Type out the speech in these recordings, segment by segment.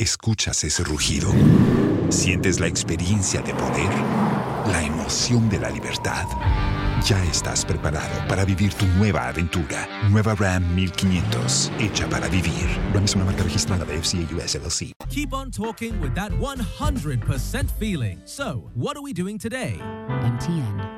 ¿Escuchas ese rugido? ¿Sientes la experiencia de poder? ¿La emoción de la libertad? Ya estás preparado para vivir tu nueva aventura. Nueva Ram 1500, hecha para vivir. Ram es una marca registrada de FCA US LLC. Keep on talking with that 100% feeling. So, what are we doing today? MTN.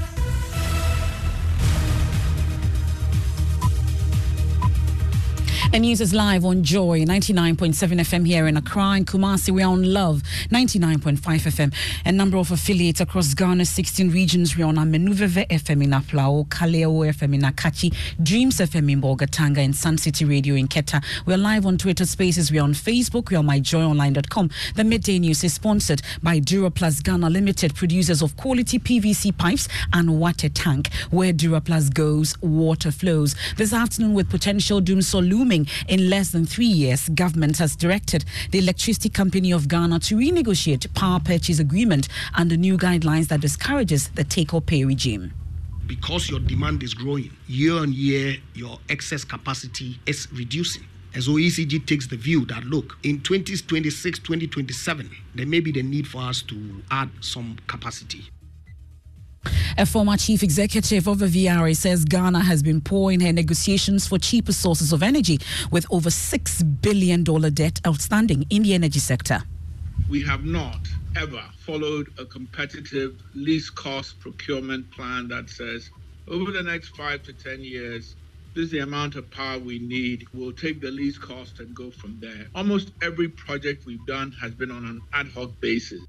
The news is live on Joy 99.7 FM here in Accra and Kumasi. We are on Love 99.5 FM. A number of affiliates across Ghana's 16 regions. We are on Amenuveve FM in Aflao, Kaleo FM in Akachi, Dreams FM in Bolgatanga, and Sun City Radio in Keta. We are live on Twitter Spaces. We are on Facebook. We are on myjoyonline.com. The midday news is sponsored by Duraplus Ghana Limited, producers of quality PVC pipes and water tank. Where Duraplus goes, water flows. This afternoon, with potential dumsor looming in less than three years, government has directed the Electricity Company of Ghana to renegotiate power purchase agreement under new guidelines that discourages the take or pay regime because your demand is growing year on year, your excess capacity is reducing. And so ECG takes the view that look, in 2026, 2027, there may be the need for us to add some capacity. A former chief executive of the VRA says Ghana has been poor in her negotiations for cheaper sources of energy, with over $6 billion debt outstanding in the energy sector. We have not ever followed a competitive least cost procurement plan that says over the next five to 10 years, this is the amount of power we need. We'll take the least cost and go from there. Almost every project we've done has been on an ad hoc basis.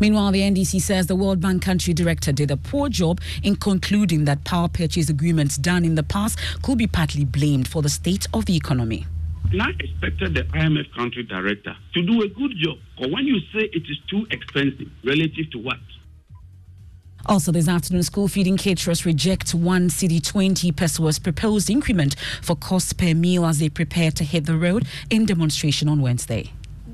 Meanwhile, the NDC says the World Bank country director did a poor job in concluding that power purchase agreements done in the past could be partly blamed for the state of the economy. And I expected the IMF country director to do a good job. Or when you say it is too expensive, relative to what? Also, this afternoon, school feeding caterers reject one cedi 20 pesewas proposed increment for cost per meal as they prepare to hit the road in demonstration on Wednesday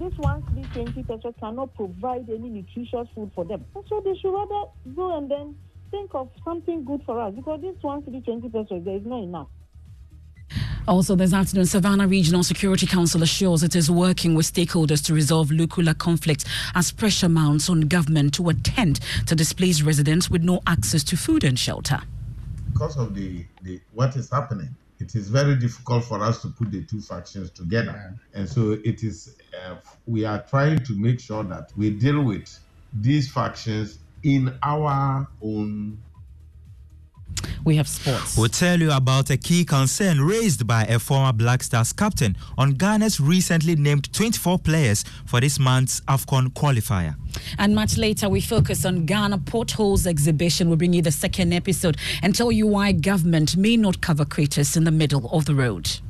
this one three twenty pesewas cannot provide any nutritious food for them. So they should rather go and then think of something good for us because this one three twenty pesewas there is not enough. Also, this afternoon, Savannah Regional Security Council assures it is working with stakeholders to resolve local conflicts as pressure mounts on government to attend to displaced residents with no access to food and shelter. Because of the, the what is happening, it is very difficult for us to put the two factions together. And so it is, uh, we are trying to make sure that we deal with these factions in our own we have sports. We'll tell you about a key concern raised by a former Black Stars captain on Ghana's recently named 24 players for this month's AFCON qualifier. And much later, we focus on Ghana Potholes exhibition. We'll bring you the second episode and tell you why government may not cover craters in the middle of the road.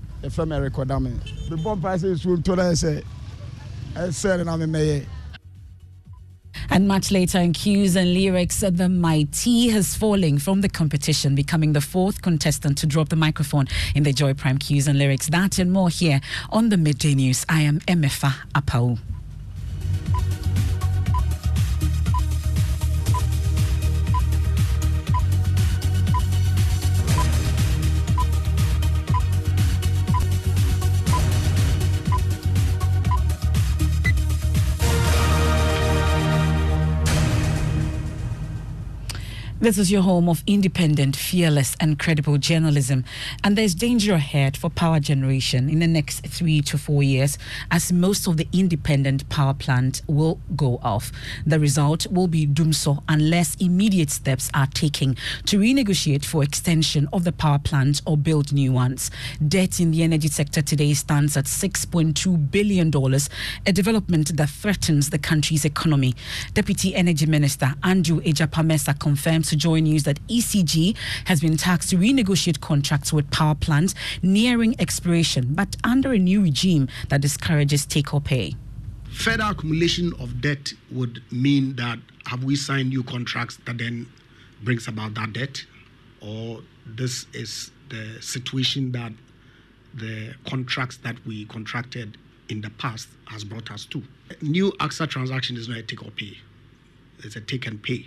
Uh, and much later in cues and lyrics, the mighty has fallen from the competition, becoming the fourth contestant to drop the microphone in the Joy Prime cues and lyrics. That and more here on the Midday News. I am Emefa Apawu. This is your home of independent, fearless, and credible journalism. And there's danger ahead for power generation in the next three to four years, as most of the independent power plants will go off. The result will be doomsday unless immediate steps are taken to renegotiate for extension of the power plants or build new ones. Debt in the energy sector today stands at $6.2 billion, a development that threatens the country's economy. Deputy Energy Minister Andrew Egyapa Mercer confirms to Joy News that ECG has been tasked to renegotiate contracts with power plants nearing expiration, but under a new regime that discourages take or pay. Further accumulation of debt would mean that have we signed new contracts that then brings about that debt, or this is the situation that the contracts that we contracted in the past has brought us to. New AKSA transaction is not a take or pay; it's a take and pay.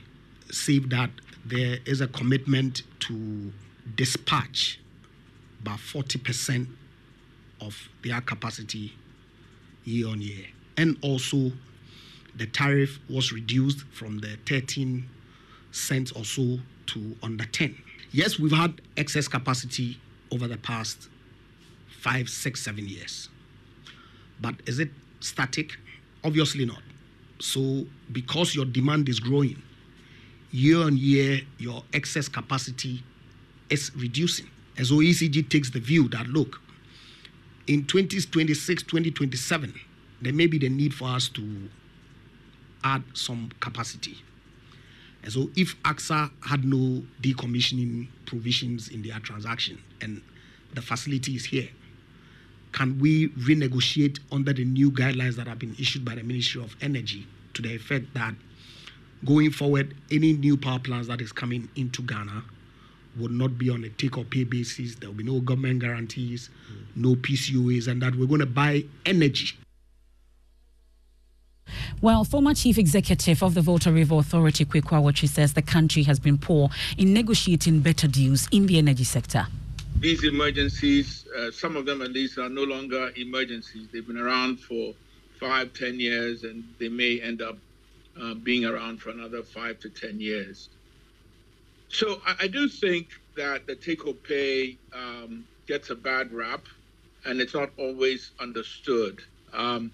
Save that there is a commitment to dispatch about 40% of their capacity year on year. And also, the tariff was reduced from the 13 cents or so to under 10. Yes, we've had excess capacity over the past five, six, seven years. But is it static? Obviously not. So, because your demand is growing, year on year, your excess capacity is reducing. As OECD takes the view that, look, in 2026, 2027, there may be the need for us to add some capacity. And so, if AKSA had no decommissioning provisions in their transaction and the facility is here, can we renegotiate under the new guidelines that have been issued by the Ministry of Energy to the effect that going forward, any new power plants that is coming into Ghana would not be on a take or pay basis. There will be no government guarantees, mm. no PCOAs, and that we're going to buy energy. Well, former chief executive of the Volta River Authority, Kwaku Awotwi, says the country has been poor in negotiating better deals in the energy sector. These emergencies, uh, some of them at least, are no longer emergencies. They've been around for five, ten years, and they may end up uh, being around for another five to 10 years. So I, I do think that the take or pay um, gets a bad rap and it's not always understood. Um,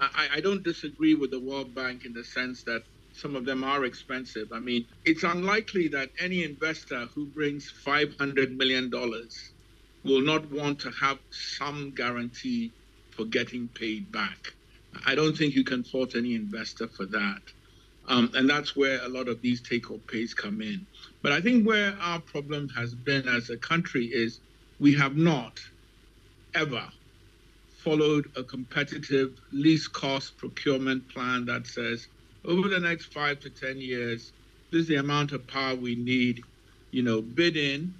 I, I don't disagree with the World Bank in the sense that some of them are expensive. I mean, it's unlikely that any investor who brings $500 million will not want to have some guarantee for getting paid back. I don't think you can fault any investor for that. Um, and that's where a lot of these take or pays come in. But I think where our problem has been as a country is we have not ever followed a competitive least cost procurement plan that says over the next five to 10 years, this is the amount of power we need, you know, bid in,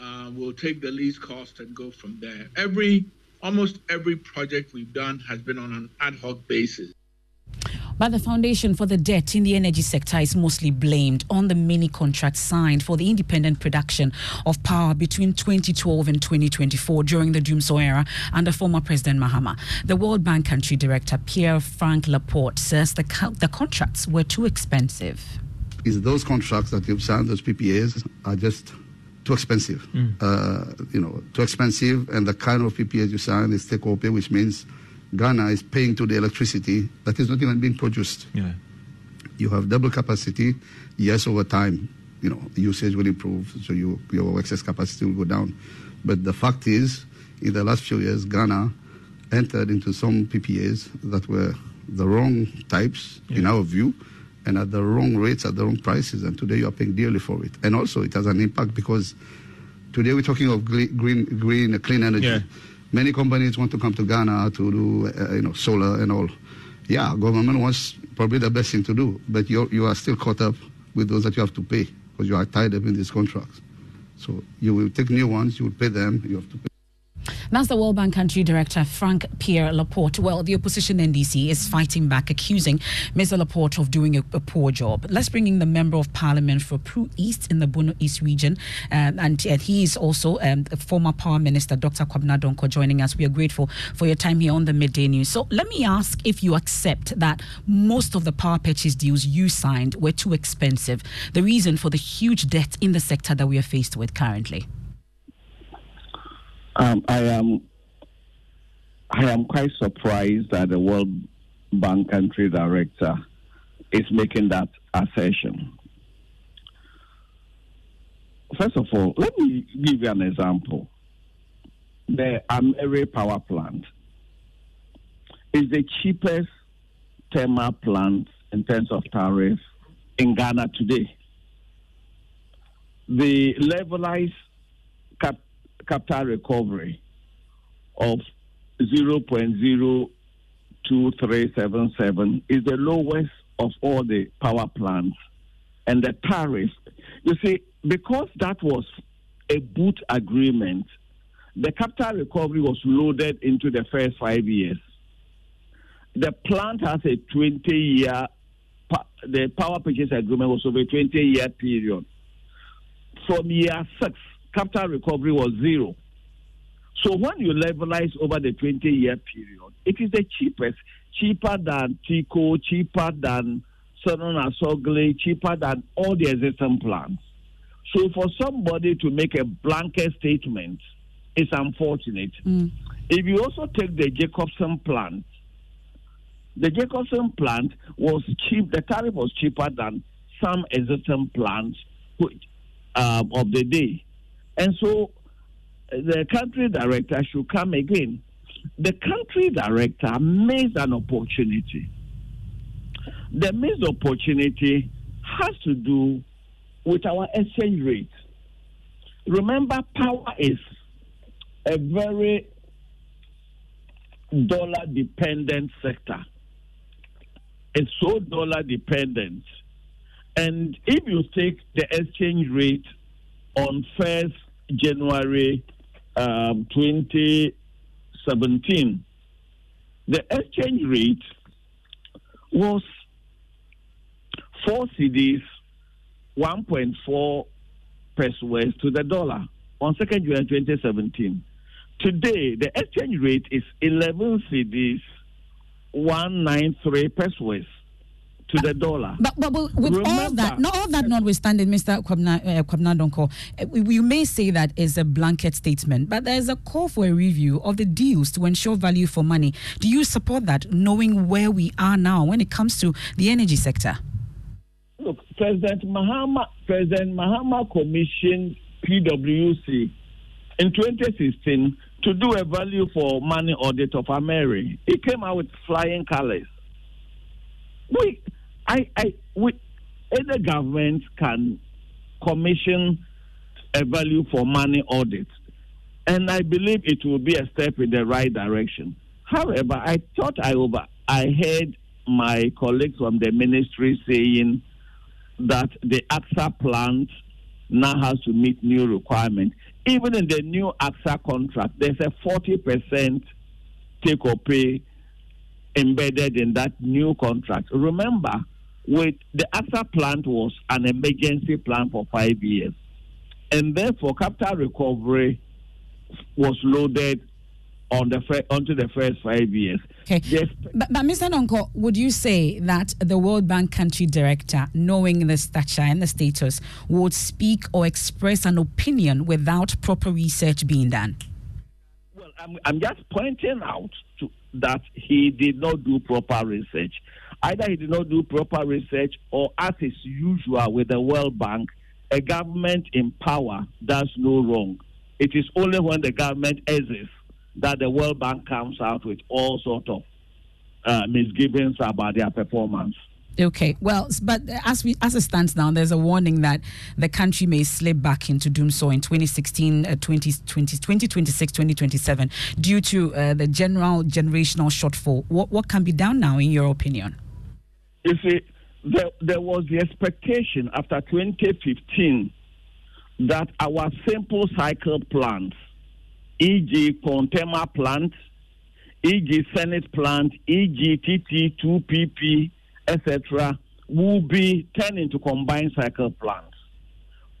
uh, we'll take the least cost and go from there. Every almost every project we've done has been on an ad hoc basis. But the foundation for the debt in the energy sector is mostly blamed on the many contracts signed for the independent production of power between 2012 and 2024 during the dumsor era under former President Mahama. The World Bank country director Pierre Frank Laporte says the, co- the contracts were too expensive. Is those contracts that you've signed, those PPAs, are just too expensive. Mm. Uh, you know, too expensive, and the kind of PPAs you sign is take pay, which means Ghana is paying to the electricity that is not even being produced. Yeah. You have double capacity. Yes, over time, you know, usage will improve, so you, your excess capacity will go down. But the fact is, in the last few years, Ghana entered into some PPAs that were the wrong types, yeah. in our view, and at the wrong rates, at the wrong prices, and today you are paying dearly for it. And also, it has an impact because today we're talking of green, green, clean energy. Yeah. Many companies want to come to Ghana to do, uh, you know, solar and all. Yeah, government wants probably the best thing to do, but you you are still caught up with those that you have to pay because you are tied up in these contracts. So you will take new ones, you will pay them, you have to pay. That's the World Bank Country Director, Frank Pierre Laporte. Well, the opposition NDC is fighting back, accusing Mr. Laporte of doing a, a poor job. Let's bring in the Member of Parliament for Pru East in the Bono East region. Um, and, and he is also um, former Power Minister, Dr. Kwabena Donkor, joining us. We are grateful for your time here on the Midday News. So let me ask if you accept that most of the power purchase deals you signed were too expensive. The reason for the huge debt in the sector that we are faced with currently. Um, I am I am quite surprised that the World Bank country director is making that assertion. First of all, let me give you an example. The Ameri power plant is the cheapest thermal plant in terms of tariff in Ghana today. The levelized cap- capital recovery of 0.02377 is the lowest of all the power plants. And the tariff, you see, because that was a boot agreement, the capital recovery was loaded into the first five years. The plant has a 20 year, the power purchase agreement was over a 20 year period. From year six, capital recovery was zero. So when you levelize over the 20 year period, it is the cheapest, cheaper than TICO, cheaper than Sunon Asogli, cheaper than all the existing plants. So for somebody to make a blanket statement is unfortunate. Mm. If you also take the Jacobsen plant, the Jacobsen plant was cheap, the tariff was cheaper than some existing plants um, of the day. And so uh, the country director should come again. The country director missed an opportunity. The missed opportunity has to do with our exchange rate. Remember, power is a very dollar dependent sector. It's so dollar dependent. And if you take the exchange rate on 1st January um, 2017, the exchange rate was four cedis, 1.4 pesewas to the dollar on 2nd July 2017. Today, the exchange rate is 11 cedis, 193 pesewas to the dollar. But, but, but with Remember, all that, not all that notwithstanding, Mr. Kwabena, uh, Donkor, uh, you may say that is a blanket statement, but there's a call for a review of the deals to ensure value for money. Do you support that, knowing where we are now when it comes to the energy sector? Look, President Mahama, President Mahama commissioned PwC in 2016 to do a value for money audit of Ameri. He came out with flying colors. We, I, I, we, any government can commission a value for money audit, and I believe it will be a step in the right direction. However, I thought I over, I heard my colleagues from the ministry saying that the AKSA plant now has to meet new requirements. Even in the new AKSA contract, there's a 40% take or pay embedded in that new contract. Remember, with the AKSA plant was an emergency plan for five years, and therefore capital recovery was loaded on the fir- onto the first five years. Okay. Yes. But, but Mr. Nonko, would you say that the World Bank country director, knowing the stature and the status, would speak or express an opinion without proper research being done? Well, I'm, I'm just pointing out to, that he did not do proper research. Either he did not do proper research, or as is usual with the World Bank, a government in power does no wrong. It is only when the government exists that the World Bank comes out with all sorts of uh, misgivings about their performance. Okay, well, but as we as it stands now, there's a warning that the country may slip back into dumsor in 2016, uh, 2020, 2026, 2027 due to uh, the general generational shortfall. What what can be done now, in your opinion? You see, there, there was the expectation after 2015 that our simple cycle plants e.g., Pontema plant, e.g., Senate plant, e.g., TT2PP, etc., will be turned into combined cycle plants.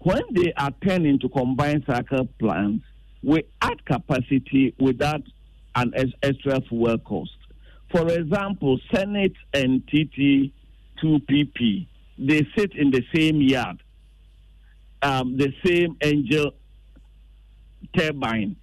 When they are turned into combined cycle plants, we add capacity without an extra fuel cost. For example, Senate and TT2PP, they sit in the same yard, um, the same angel turbine.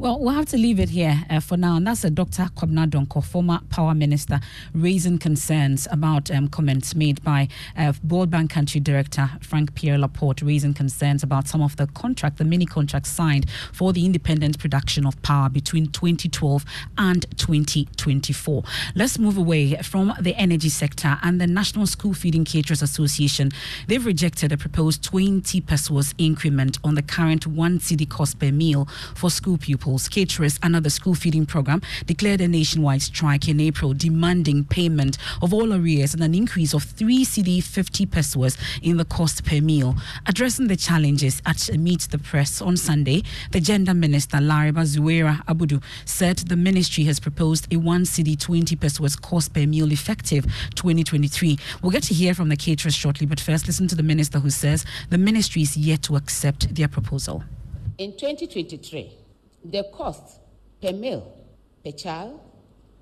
Well, we'll have to leave it here uh, for now. And that's a Dr. Kwabena Donkor, former power minister, raising concerns about um, comments made by uh, World Bank Country Director Frank Pierre Laporte, raising concerns about some of the contract, the mini contracts signed for the independent production of power between 2012 and 2024. Let's move away from the energy sector and the National School Feeding Caterers Association. They've rejected a proposed 20 pesewas increment on the current one cedi cost per meal for school pupils schools, caterers, and other school feeding program declared a nationwide strike in April, demanding payment of all arrears and an increase of 3 cedi 50 pesewas in the cost per meal. Addressing the challenges at Meet the Press on Sunday, the gender minister, Lariba Zuwaira Abudu, said the ministry has proposed a 1 cedi 20 pesewas cost per meal effective 2023. We'll get to hear from the caterers shortly, but first, listen to the minister who says the ministry is yet to accept their proposal. In 2023, the cost per meal, per child,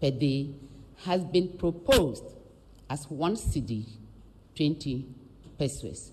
per day has been proposed as one cedi, 20 pesewas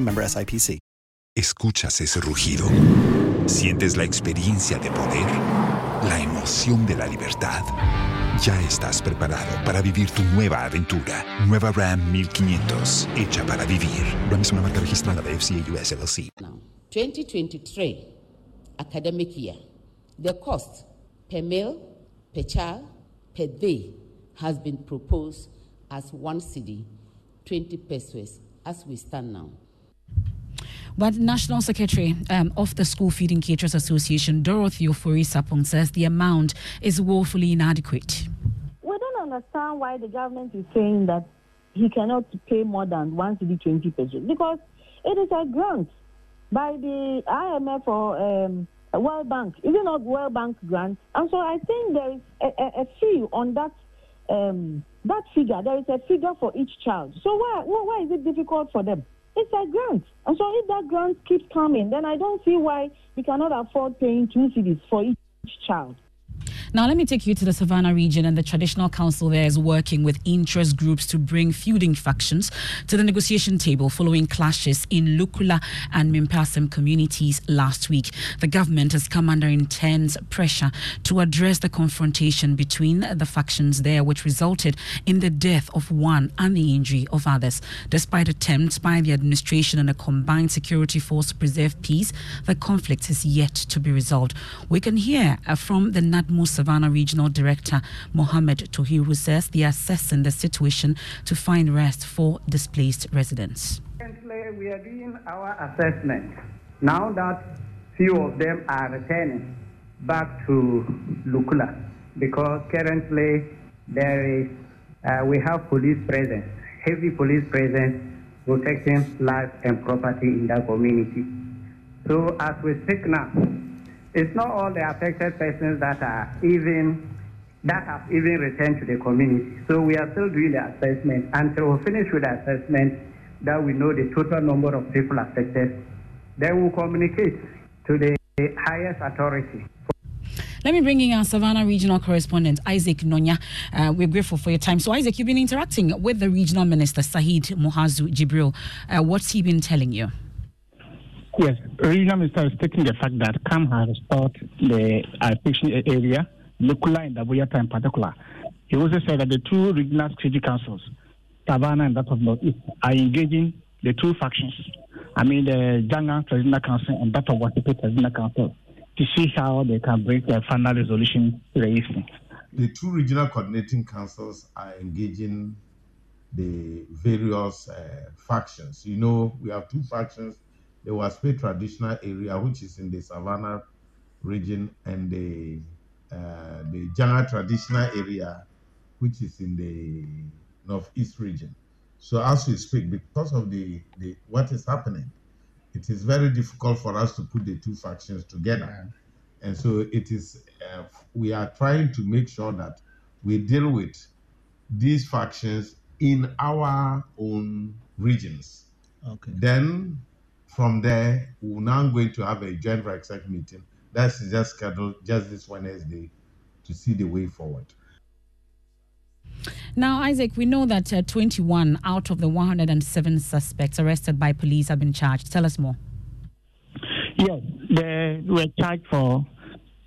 member SIPC. Escuchas ese rugido. Sientes la experiencia de poder, la emoción de la libertad. Ya estás preparado para vivir tu nueva aventura. Nueva Ram 1500, hecha para vivir. Ram es una marca registrada de FCA US LLC. Now, 2023 academic year, the cost per meal, per child, per day has been proposed as one cedi, 20 pesos as we stand now. But National Secretary um, of the School Feeding Caterers Association, Dorothy Ofori Sapong, says the amount is woefully inadequate. We don't understand why the government is saying that he cannot pay more than one cedi 20 pesewas because it is a grant by the IMF or um, World Bank. Is it not World Bank grant? And so I think there is a, a, a fee on that um, that figure. There is a figure for each child. So why why is it difficult for them? It's a grant. And so if that grant keeps coming, then I don't see why we cannot afford paying two cedis for each child. Now, let me take you to the Savannah region, and the traditional council there is working with interest groups to bring feuding factions to the negotiation table following clashes in Lukula and Mimpasem communities last week. The government has come under intense pressure to address the confrontation between the factions there, which resulted in the death of one and the injury of others. Despite attempts by the administration and a combined security force to preserve peace, the conflict is yet to be resolved. We can hear uh, from the NADMO Savannah Regional Director Mohammed Tohiru says they are assessing the situation to find rest for displaced residents. Currently, we are doing our assessment. Now that few of them are returning back to Lukula, because currently there is, uh, we have police presence, heavy police presence protecting life and property in that community. So as we speak now, it's not all the affected persons that are even that have even returned to the community. So we are still doing the assessment until we finish with the assessment that we know the total number of people affected. Then we'll communicate to the highest authority. Let me bring in our Savannah regional correspondent, Isaac Nonya. Uh, we're grateful for your time. So, Isaac, you've been interacting with the regional minister, Saeed Muhazu Jibril. Uh, what's he been telling you? Yes, regional minister is taking the fact that CAM has restored the fishing area, Lukula and Dabuyata in particular. He also said that the two regional security councils, Savannah and that of Northeast, are engaging the two factions. I mean, the Janga Traditional Council and that of Wasipe Traditional Council to see how they can bring a final resolution to the issue. The two regional coordinating councils are engaging the various uh, factions. You know, we have two factions the Wasipe traditional area, which is in the Savannah region, and the uh, the Janga traditional area, which is in the northeast region. So as we speak, because of the, the what is happening, it is very difficult for us to put the two factions together. And so it is uh, we are trying to make sure that we deal with these factions in our own regions. Okay. Then from there, we're now going to have a joint exec meeting. That's just scheduled just this Wednesday to see the way forward. Now, Isaac, we know that uh, 21 out of the 107 suspects arrested by police have been charged. Tell us more. Yes, they were charged for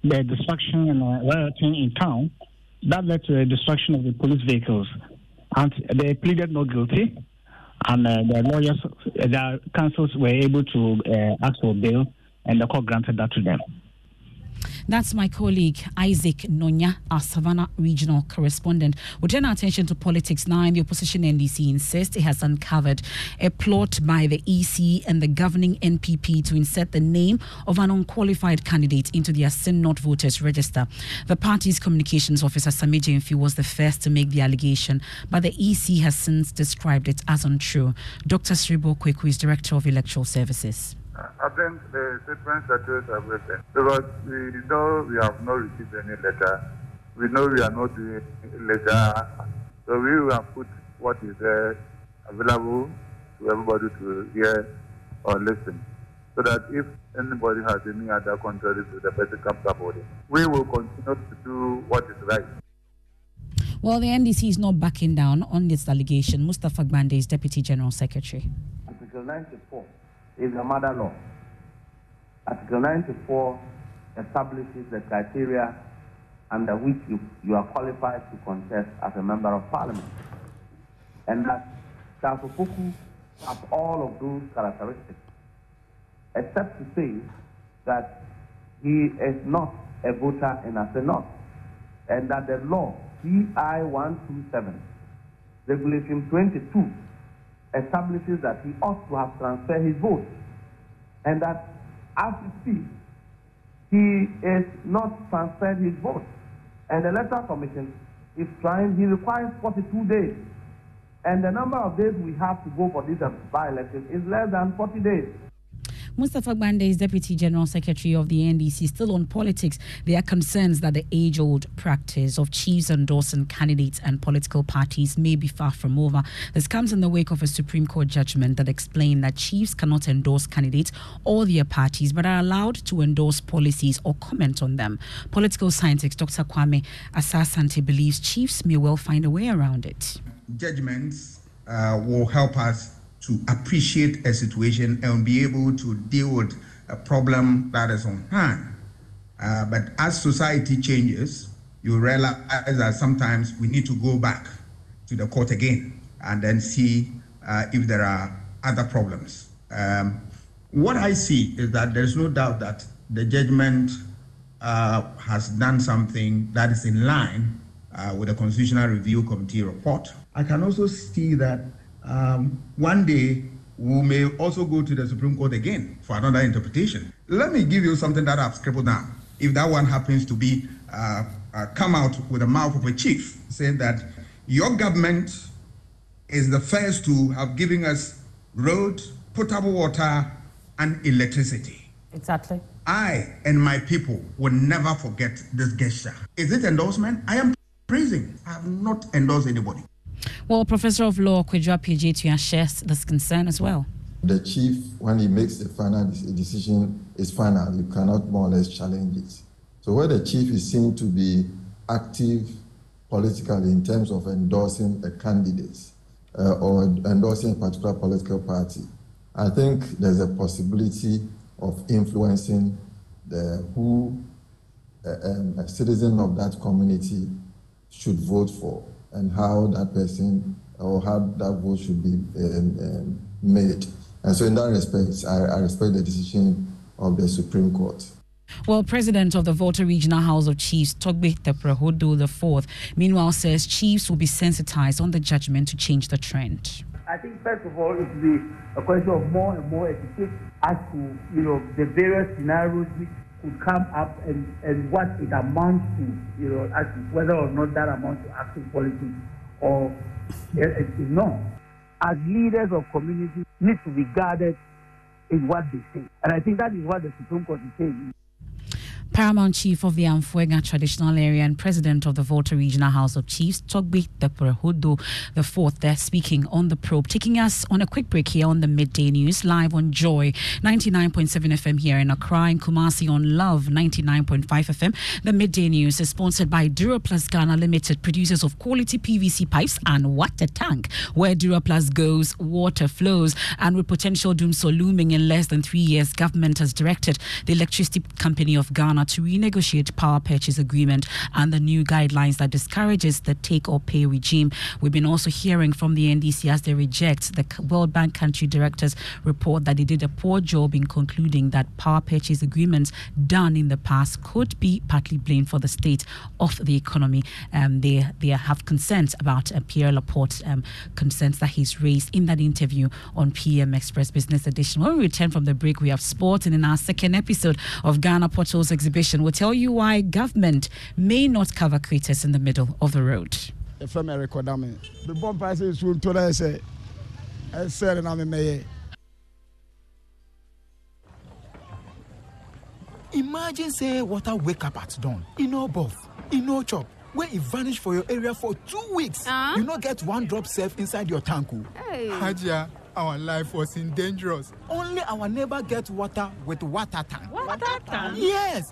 the destruction and uh, rioting in town. That led to the destruction of the police vehicles. And they pleaded not guilty and uh, the lawyers, the counsels were able to uh, ask for bail, and the court granted that to them. That's my colleague Isaac Nonya, our Savannah regional correspondent. We turn our attention to politics now. The opposition NDC insists it has uncovered a plot by the EC and the governing NPP to insert the name of an unqualified candidate into the Assin North Voters register. The party's communications officer, Sammy Gyamfi, was the first to make the allegation, but the EC has since described it as untrue. Dr. Serebour Quaicoe is Director of Electoral Services. Uh, I think the statement settles everything because we know we have not received any letter. We know we are not doing letter. So we will put what is there available to everybody to hear or listen. So that if anybody has any other contrary to the person comes up with it, we will continue to do what is right. Well, the NDC is not backing down on this allegation. Mustapha Gbande is Deputy General Secretary. Article 94 is the mother law. Article 94 establishes the criteria under which you, you are qualified to contest as a member of parliament. And that Tafopoku has all of those characteristics, except to say that he is not a voter in a senate, and that the law CI 127, Regulation 22, establishes that he ought to have transferred his vote, and that as you see, he is not transferred his vote. And the electoral commission is trying, he requires 42 days. And the number of days we have to go for this by-election is less than 40 days. Mustapha Gbande is Deputy General Secretary of the NDC. Still on politics, there are concerns that the age old practice of chiefs endorsing candidates and political parties may be far from over. This comes in the wake of a Supreme Court judgment that explained that chiefs cannot endorse candidates or their parties, but are allowed to endorse policies or comment on them. Political scientist Dr. Kwame Asah-Asante believes chiefs may well find a way around it. Judgments uh, will help us to appreciate a situation and be able to deal with a problem that is on hand. Uh, but as society changes, you realize that sometimes we need to go back to the court again and then see uh, if there are other problems. Um, what I see is that there's no doubt that the judgment uh, has done something that is in line uh, with the Constitutional Review Committee report. I can also see that um, one day we may also go to the Supreme Court again for another interpretation. Let me give you something that I've scribbled down. If that one happens to be uh, uh, come out with the mouth of a chief, saying that your government is the first to have given us road, potable water, and electricity. Exactly. I and my people will never forget this gesture. Is it endorsement? I am praising. I have not endorsed anybody. Well, Professor of Law Kwadwo Appiagyei-Atua shares this concern as well. The chief, when he makes the final decision, is final. You cannot more or less challenge it. So where the chief is seen to be active politically in terms of endorsing a candidate uh, or endorsing a particular political party, I think there's a possibility of influencing the who uh, um, a citizen of that community should vote for and how that person or how that vote should be um, um, made. And so, in that respect, I, I respect the decision of the Supreme Court. Well, President of the Volta Regional House of Chiefs, Togbe Tepre Hodo IV, meanwhile says chiefs will be sensitized on the judgment to change the trend. I think first of all it will be a question of more and more education as to you know the various scenarios which could come up and, and what it amounts to, you know, as whether or not that amounts to active politics or it, is not. As leaders of communities need to be guarded in what they say. And I think that is what the Supreme Court is saying. Paramount Chief of the Anfoega Traditional Area and President of the Volta Regional House of Chiefs, Togbe Tepre Hodo IV, there speaking on the probe, taking us on a quick break here on the midday news, live on Joy 99.7 FM here in Accra and Kumasi on Love 99.5 FM. The midday news is sponsored by Duraplus Ghana Limited, producers of quality PVC pipes and water tank. Where Duraplus goes, water flows. And with potential dumsor looming in less than three years, government has directed the Electricity Company of Ghana to renegotiate power purchase agreement and the new guidelines that discourages the take or pay regime. We've been also hearing from the NDC as they reject the World Bank country directors report that they did a poor job in concluding that power purchase agreements done in the past could be partly blamed for the state of the economy. Um, they they have concerns about uh, Pierre Laporte um, concerns that he's raised in that interview on PM Express Business Edition. When we return from the break, we have sport, and in our second episode of Ghana Potholes exhibition will tell you why government may not cover craters in the middle of the road. From Eric Odame, the bomb passes soon to I I said, and I'm a. Imagine say water wake up at dawn, in no buff, in no chop, where it vanish for your area for two weeks. Uh? You no get one drop safe inside your tank. Hey. Hajia, our life was in dangerous. Only our neighbor gets water with water tank. Water tank? Yes,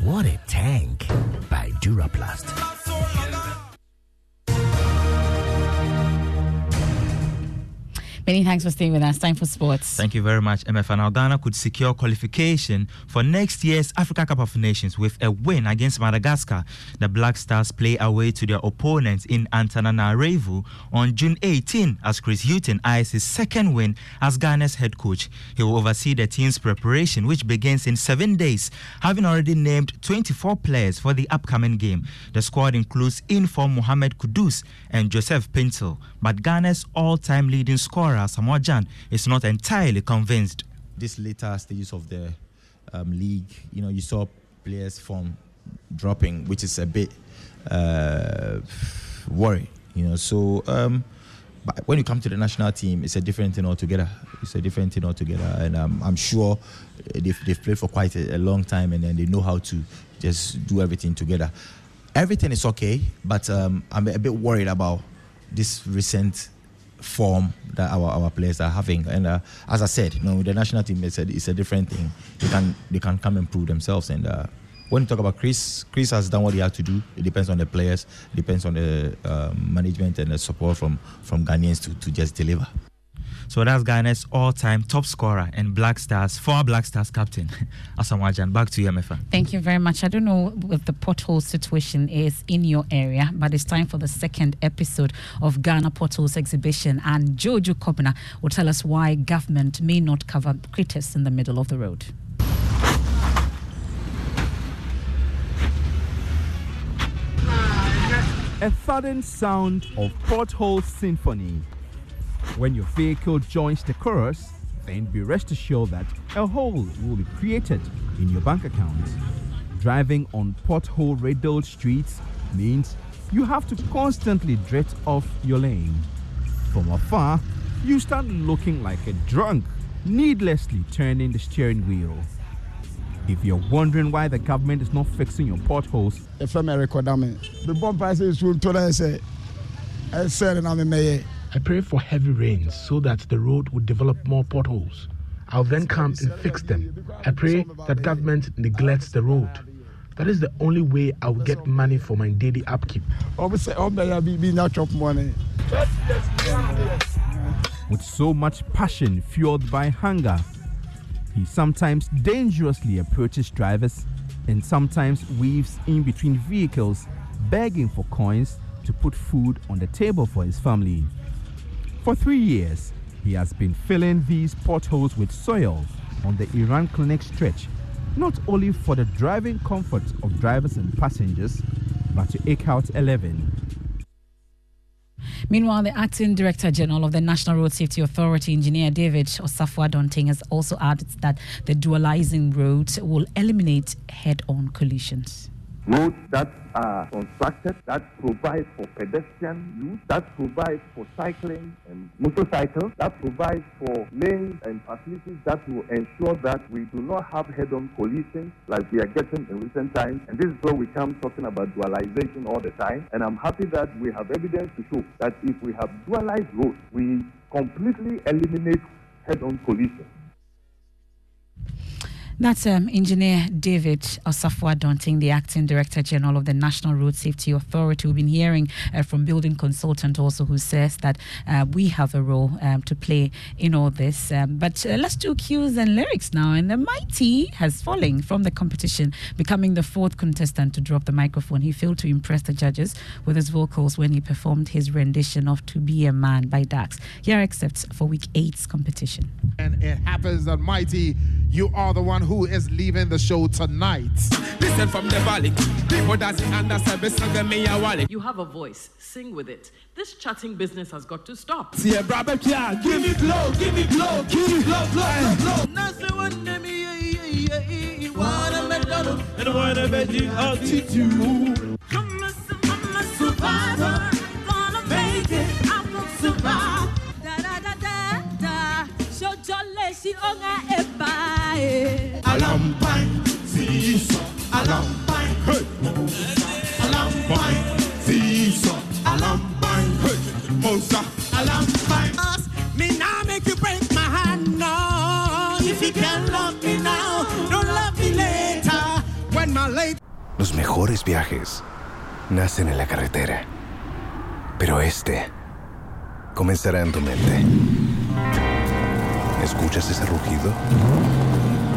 What a tank by Duraplast. Many thanks for staying with us. Time for sports. Thank you very much, Emefa. Now, Ghana could secure qualification for next year's Africa Cup of Nations with a win against Madagascar. The Black Stars play away to their opponents in Antananarivo on June 18 as Chris Hughton eyes his second win as Ghana's head coach. He will oversee the team's preparation, which begins in seven days, having already named 24 players for the upcoming game. The squad includes inform Mohamed Kudus and Joseph Paintsil, but Ghana's all-time leading scorer Asamoah Gyan is not entirely convinced. This later stages of the um, league, you know, you saw players from dropping, which is a bit uh, worry, you know. So, um, but when you come to the national team, it's a different thing altogether. It's a different thing altogether, and um, I'm sure they've, they've played for quite a, a long time, and then they know how to just do everything together. Everything is okay, but um, I'm a bit worried about this recent form that our, our players are having. And uh, as I said, you know, the national team is a, it's a different thing. They can they can come and prove themselves. And uh, when you talk about Chris, Chris has done what he had to do. It depends on the players, it depends on the um, management and the support from from Ghanaians to, to just deliver. So that's Ghana's all-time top scorer and Black Stars, former Black Stars captain, Asamoah Back to you, Emefa. Thank you very much. I don't know what the pothole situation is in your area, but it's time for the second episode of Ghana Potholes exhibition, and Jojo Kobna will tell us why government may not cover critters in the middle of the road. A sudden sound of pothole symphony when your vehicle joins the chorus, then be rest assured that a hole will be created in your bank account. Driving on pothole riddled streets means you have to constantly drift off your lane. From afar, you start looking like a drunk, needlessly turning the steering wheel. If you're wondering why the government is not fixing your potholes, if I'm a the bomb passes soon to I say, I said, I'm a mayor. I pray for heavy rains so that the road would develop more potholes. I'll then come and fix them. I pray that government neglects the road. That is the only way I'll get money for my daily upkeep. Obviously, be be not chop money. With so much passion fueled by hunger, he sometimes dangerously approaches drivers and sometimes weaves in between vehicles, begging for coins to put food on the table for his family. For three years, he has been filling these potholes with soil on the Iran Clinic stretch, not only for the driving comfort of drivers and passengers, but to eke out 11 Meanwhile, the acting director general of the National Road Safety Authority, engineer David Osafo Adonteng, has also added that the dualizing roads will eliminate head on collisions. Roads that are constructed that provide for pedestrian use, that provide for cycling and motorcycles, that provide for lanes and facilities that will ensure that we do not have head-on collisions like we are getting in recent times. And this is where we come talking about dualization all the time. And I'm happy that we have evidence to show that if we have dualized roads, we completely eliminate head-on collisions. That's um, Engineer David Osafo Adonteng, the Acting Director General of the National Road Safety Authority. We've been hearing uh, from building consultant also who says that uh, we have a role um, to play in all this. Um, but uh, let's do cues and lyrics now. And the mighty has fallen from the competition, becoming the fourth contestant to drop the microphone. He failed to impress the judges with his vocals when he performed his rendition of To Be a Man by Dax. Here excerpts for week eight's competition. And it happens that mighty, you are the one who is leaving the show tonight. Listen from the valley. People doesn't understand me a wallet. You have a voice. Sing with it. This chatting business has got to stop. See a brother. Give me blow, give me blow, give me blow, blow, blow, blow. And I wanna bet you altitude. I'm a, I'm a survivor. Gonna make it. I'm gonna survive. Da da da da da. Show jolly, she onga epa. Los mejores viajes nacen en la carretera, pero este comenzará en tu mente. ¿Escuchas ese rugido?